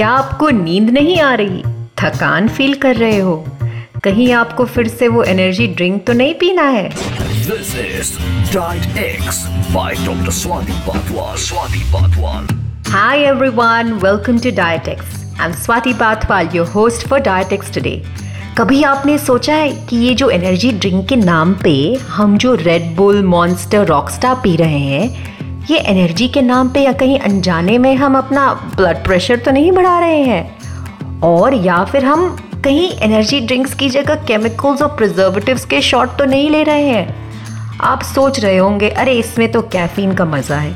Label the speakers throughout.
Speaker 1: क्या आपको नींद नहीं आ रही थकान फील कर रहे हो कहीं आपको फिर से वो एनर्जी ड्रिंक तो नहीं पीना है
Speaker 2: This is Diet X by Dr. Swati Patwal. Swati Patwal.
Speaker 1: Hi everyone, welcome to Dietix. I'm Swati Patwal, your host for Dietix today. कभी आपने सोचा है कि ये जो एनर्जी ड्रिंक के नाम पे हम जो रेड बुल मॉन्स्टर रॉकस्टार पी रहे हैं ये एनर्जी के नाम पे या कहीं अनजाने में हम अपना ब्लड प्रेशर तो नहीं बढ़ा रहे हैं? और या फिर हम कहीं एनर्जी ड्रिंक्स की जगह केमिकल्स और प्रिजर्वेटिव्स के शॉट तो नहीं ले रहे हैं? आप सोच रहे होंगे, अरे, इसमें तो कैफ़ीन का मज़ा है।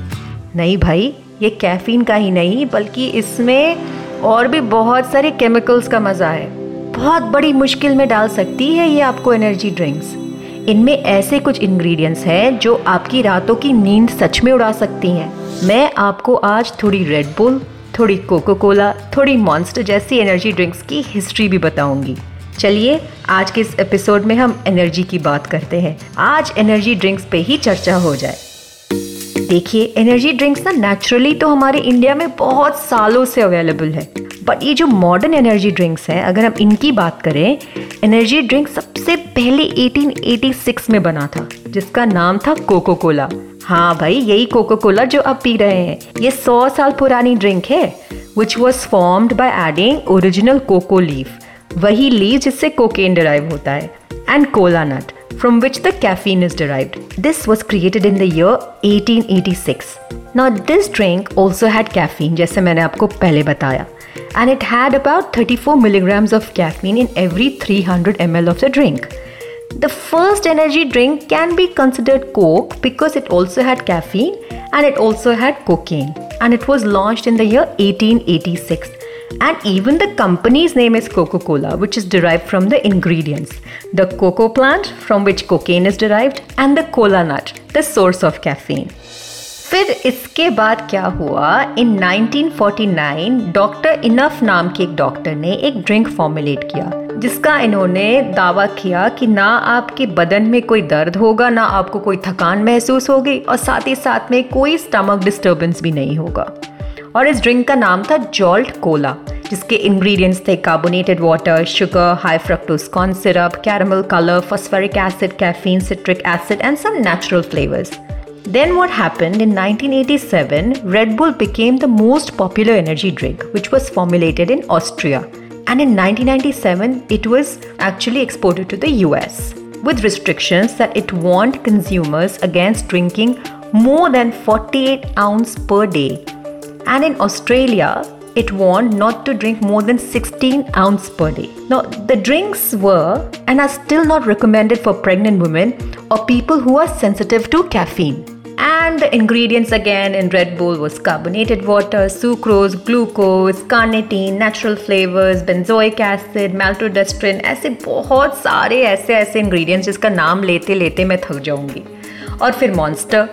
Speaker 1: नहीं भाई, ये कैफ़ीन का ही नहीं, बल्कि इसमें और भी बहुत सारे केमिकल्स का मज़ा है। बहुत बड़ी मुश्किल में डाल सकती है ये आपको एनर्जी ड्रिंक्स इनमें ऐसे कुछ इंग्रेडिएंट्स हैं जो आपकी रातों की नींद सच में उड़ा सकती हैं। मैं आपको आज थोड़ी रेड बुल थोड़ी कोको कोला थोड़ी मॉन्स्टर जैसी एनर्जी ड्रिंक्स की हिस्ट्री भी बताऊँगी। चलिए, आज के इस एपिसोड में हम एनर्जी की बात करते हैं। आज एनर्जी ड्रिंक्स पे ही चर्चा हो जाए। देखिए एनर्जी ड्रिंक्स ना नेचुरली तो हमारे इंडिया में बहुत सालों से अवेलेबल है। बट ये जो मॉडर्न एनर्जी ड्रिंक्स हैं, अगर हम इनकी बात करें एनर्जी ड्रिंक सबसे पहले 1886 में बना था, जिसका नाम था कोको कोला हाँ भाई, यही कोको कोला जो आप पी रहे हैं ये 100 साल पुरानी ड्रिंक है which was formed by adding original coca leaf वही लीव जिससे कोकेन डिराइव होता है and cola nut from which the caffeine is derived. This was created in the year 1886. Now, this drink also had caffeine, जैसे मैंने आपको पहले बताया and it had about 34 milligrams of caffeine in every 300 ml of the drink. The first energy drink can be considered Coke because it also had caffeine and it also had cocaine and it was launched in the year 1886. And even the company's name is Coca Cola, which is derived from the ingredients the cocoa plant, from which cocaine is derived, and the cola nut, the source of caffeine. फिर इसके बाद क्या हुआ? इन 1949 doctor enough नाम के एक doctor ने एक ड्रिंक फॉर्मुलेट किया, जिसका इन्होंने दावा किया कि ना आपके बदन में कोई दर्द होगा, ना आपको कोई थकान महसूस होगी और साथ ही साथ में कोई स्टमक डिस्टर्बेंस भी नहीं होगा। और इस ड्रिंक का नाम था जॉल्ट कोला जिसके इंग्रेडिएंट्स थे carbonated water sugar high fructose corn syrup caramel colour phosphoric acid caffeine citric acid and some natural flavours Then, what happened in 1987, Red Bull became the most popular energy drink, which was formulated in Austria. And in 1997, it was actually exported to the US with restrictions that it warned consumers against drinking more than 48 ounces per day. And in Australia, it warned not to drink more than 16 ounces per day. Now, the drinks were and are still not recommended for pregnant women or people who are sensitive to caffeine. And the ingredients again in Red Bull was carbonated water, sucrose, glucose, carnitine, natural flavors, benzoic acid, maltodextrin ऐसे बहुत सारे ऐसे ऐसे ingredients जिसका नाम लेते लेते मैं थक जाऊँगी और फिर मॉन्स्टर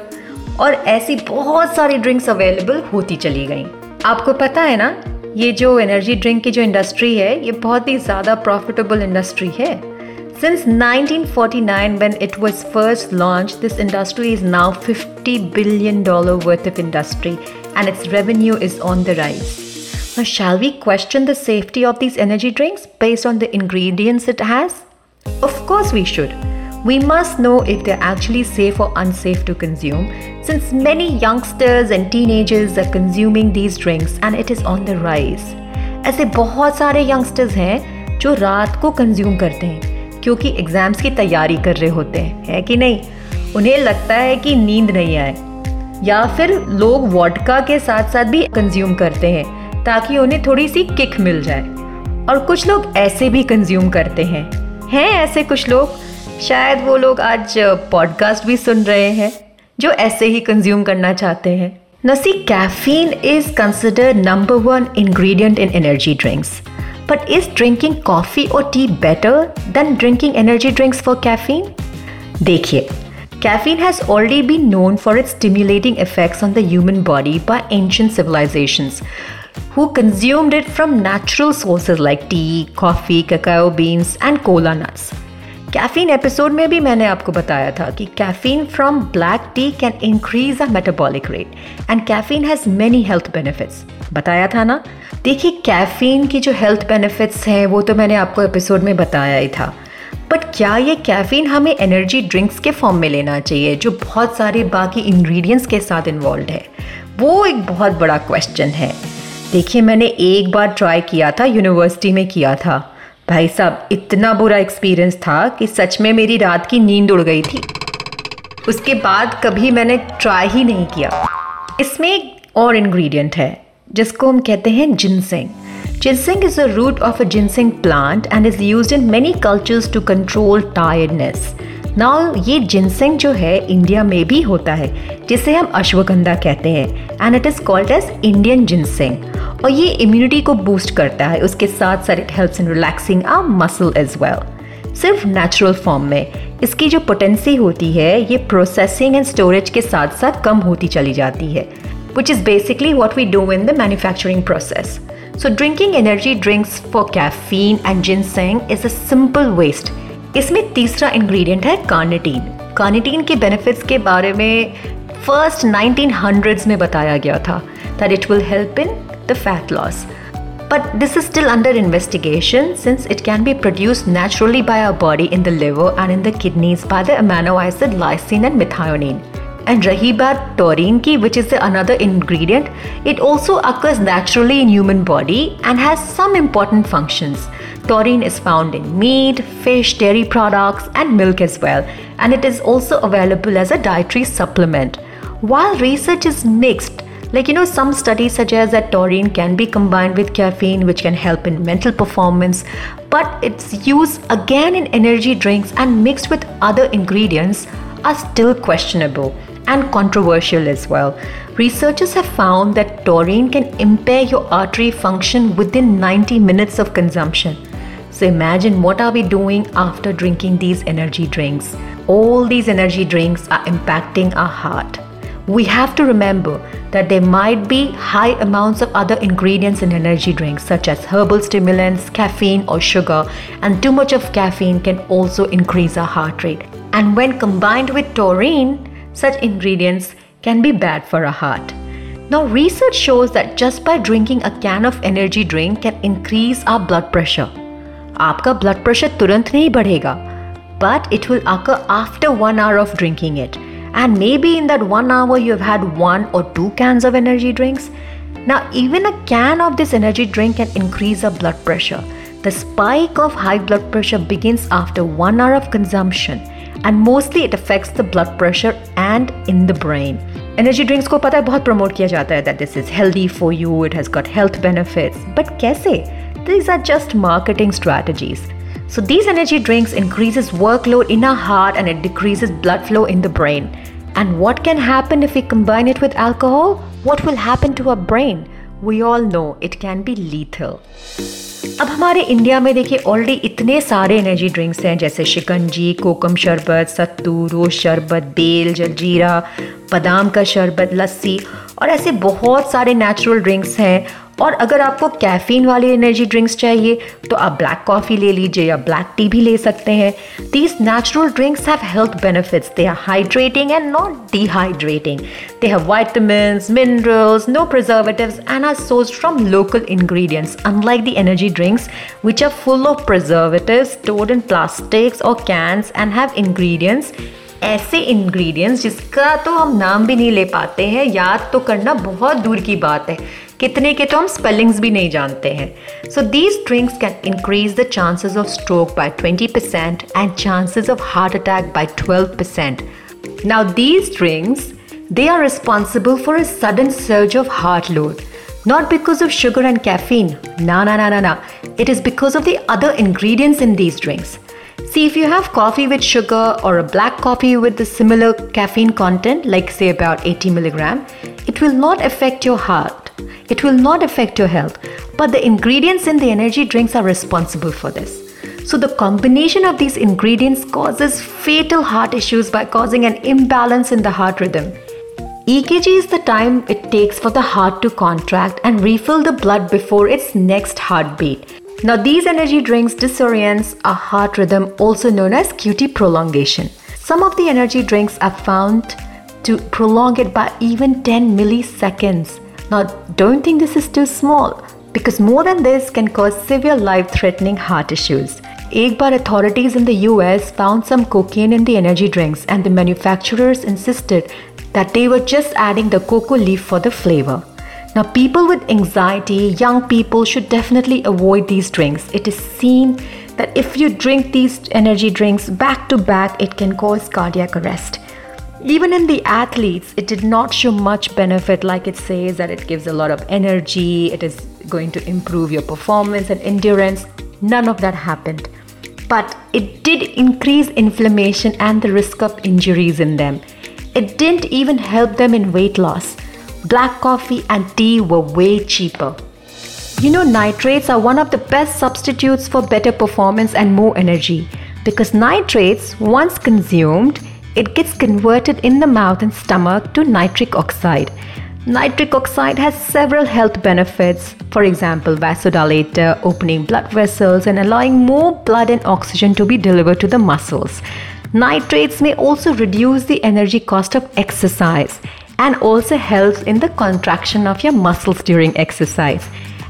Speaker 1: और ऐसी बहुत सारी ड्रिंक्स अवेलेबल होती चली गई आपको पता है ना ये जो एनर्जी ड्रिंक की जो इंडस्ट्री है ये बहुत ही ज़्यादा प्रॉफिटेबल इंडस्ट्री है Since 1949, when it was first launched, this industry is now $50 billion worth of industry and its revenue is on the rise. Now, shall we question the safety of these energy drinks based on the ingredients it has? Of course, we should. We must know if they're actually safe or unsafe to consume, since many youngsters and teenagers are consuming these drinks and it is on the rise. ऐसे बहुत सारे youngsters हैं जो रात को consume करते हैं क्योंकि एग्ज़ाम्स की तैयारी कर रहे होते हैं, है कि नहीं? उन्हें लगता है कि नींद नहीं आए। या फिर लोग वॉडका के साथ साथ भी कंज्यूम करते हैं, ताकि उन्हें थोड़ी सी किक मिल जाए। और कुछ लोग ऐसे भी कंज्यूम करते हैं। हैं ऐसे कुछ लोग? शायद वो लोग आज पॉडकास्ट भी सुन रहे हैं, जो ऐसे ही कंज्यूम करना चाहते हैं। नसी caffeine is considered number one ingredient in energy drinks But is drinking coffee or tea better than drinking energy drinks for caffeine? देखिए Caffeine has already been known for its stimulating effects on the human body by ancient civilizations who consumed it from natural sources like tea, coffee, cacao beans, and cola nuts. Caffeine episode में भी मैंने आपको बताया था कि caffeine from black tea can increase a metabolic rate and caffeine has many health benefits बताया था ना? देखिए कैफीन की जो हेल्थ बेनिफिट्स हैं, वो तो मैंने आपको एपिसोड में बताया ही था। बट क्या ये कैफीन हमें एनर्जी ड्रिंक्स के फॉर्म में लेना चाहिए, जो बहुत सारे बाकी इंग्रेडिएंट्स के साथ इन्वॉल्व है? वो एक बहुत बड़ा क्वेश्चन है। देखिए, मैंने एक बार ट्राई किया था यूनिवर्सिटी में किया था। भाई साहब, इतना बुरा एक्सपीरियंस था कि सच में मेरी रात की नींद उड़ गई थी। उसके बाद कभी मैंने ट्राई ही नहीं किया। इसमें एक और इंग्रेडिएंट है, जिसको हम कहते हैं ginseng Ginseng is a root of a ginseng plant and is used in many cultures to control tiredness. Now ये जिनसेंग जो है, इंडिया में भी होता है, जिसे हम अश्वगंधा कहते हैं and it is called as Indian ginseng और ये इम्यूनिटी को बूस्ट करता है, उसके साथ साथ it helps in relaxing a muscle as well सिर्फ़ नेचुरल फॉर्म में, इसकी जो पोटेंसी होती है, ये प्रोसेसिंग एंड स्टोरेज के साथ साथ कम होती चली जाती है which is basically what we do in the manufacturing process So drinking energy drinks for caffeine and ginseng is a simple waste. इसमें तीसरा इंग्रेडिएंट है कार्निटीन कार्निटीन के बेनिफिट्स के बारे में फ़र्स्ट 1900s में बताया गया था that it will help in the fat loss but this is still under investigation since it can be produce naturally by our body in the liver and in the kidneys by the amino acid lysine and methionine And rahi baat taurine ki, which is the another ingredient, it also occurs naturally in human body and has some important functions. Taurine is found in meat, fish, dairy products, and milk as well, and it is also available as a dietary supplement. While research is mixed, like you know, some studies suggest that taurine can be combined with caffeine, which can help in mental performance, but its use again in energy drinks and mixed with other ingredients are still questionable and controversial as well. Researchers have found that taurine can impair your artery function within 90 minutes of consumption. So imagine what are we doing after drinking these energy drinks? All these energy drinks are impacting our heart. We have to remember that there might be high amounts of other ingredients in energy drinks such as herbal stimulants, caffeine or sugar and too much of caffeine can also increase our heart rate. And when combined with taurine, such ingredients can be bad for our heart. Now, research shows that just by drinking a can of energy drink can increase our blood pressure. आपका blood pressure तुरंत नहीं बढ़ेगा, but it will occur after one hour of drinking it. And maybe in that one hour you have had one or two cans of energy drinks. Now, even a can of this energy drink can increase our blood pressure. The spike of high blood pressure begins after one hour of consumption and mostly it affects the blood pressure and in the brain energy drinks को पता है बहुत promote किया जाता है that this is healthy for you it has got health benefits but कैसे these are just marketing strategies So these energy drinks increases workload in our heart and it decreases blood flow in the brain. And what can happen if we combine it with alcohol? What will happen to our brain? We all know it can be lethal अब हमारे India में देखिए already इतने सारे energy drinks हैं, जैसे शिकंजी कोकम शरबत सत्तू रोज शरबत बेल जलजीरा बादाम का शरबत लस्सी और ऐसे बहुत सारे नेचुरल ड्रिंक्स हैं। और अगर आपको कैफीन वाली एनर्जी ड्रिंक्स चाहिए तो आप ब्लैक कॉफ़ी ले लीजिए या ब्लैक टी भी ले सकते हैं। These natural drinks have health benefits they are hydrating and not dehydrating they have vitamins minerals no preservative and are source from local ingredients unlike the energy drinks which are full of preservative stored in plastics और cans and have ingredients ऐसे ingredients जिसका तो हम नाम भी नहीं ले पाते हैं। याद तो करना बहुत दूर की बात है। कितने के तो हम स्पेलिंग्स भी नहीं जानते हैं so these drinks can increase the chances of stroke by 20 percent and chances of heart attack by 12 percent now these drinks they are responsible for a sudden surge of heart load. Not because of sugar and caffeine. No, no, no, no, no. It is because of the other ingredients in these drinks. See, if you have coffee with sugar or a black coffee with the similar caffeine content, like say about 80 milligram, it will not affect your heart. It will not affect your health, but the ingredients in the energy drinks are responsible for this. So, the combination of these ingredients causes fatal heart issues by causing an imbalance in the heart rhythm. EKG is the time it takes for the heart to contract and refill the blood before its next heartbeat. Now, these energy drinks disorients our heart rhythm, also known as QT prolongation. Some of the energy drinks are found to prolong it by even 10 milliseconds. Now, don't think this is too small because more than this can cause severe life threatening heart issues. Ek bar authorities in the US found some cocaine in the energy drinks, and the manufacturers insisted that they were just adding the cocoa leaf for the flavor. Now, people with anxiety, young people should definitely avoid these drinks. It is seen that if you drink these energy drinks back to back, it can cause cardiac arrest. Even in the athletes, it did not show much benefit, like it says that it gives a lot of energy, it is going to improve your performance and endurance. None of that happened. But it did increase inflammation and the risk of injuries in them. It didn't even help them in weight loss. Black coffee and tea were way cheaper. You know, nitrates are one of the best substitutes for better performance and more energy because nitrates, once consumed, it gets converted in the mouth and stomach to nitric oxide. Nitric oxide has several health benefits, for example, vasodilator, opening blood vessels, and allowing more blood and oxygen to be delivered to the muscles. Nitrates may also reduce the energy cost of exercise and also helps in the contraction of your muscles during exercise.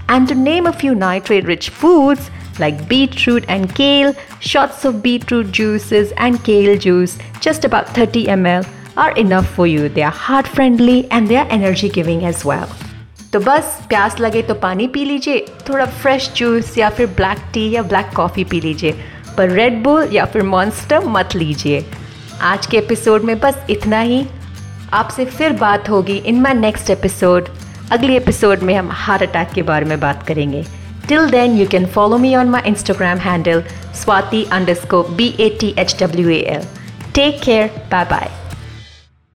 Speaker 1: And to name a few nitrate rich foods, like beetroot and kale, shots of beetroot juices and kale juice, just about 30 ml, are enough for you. They are heart friendly and they are energy giving as well. तो बस प्यास लगे तो पानी P लीजिए थोड़ा fresh juice या फिर ब्लैक टी या ब्लैक कॉफ़ी पी लीजिए पर रेड बुल या फिर मॉन्स्टर मत लीजिए आज के एपिसोड में बस इतना ही आपसे फिर बात होगी इन माई नेक्स्ट एपिसोड अगले एपिसोड में हम हार्ट अटैक के बारे में बात करेंगे Till then, you can follow me on my Instagram handle swati underscore B A T H W A L. Take care. Bye bye.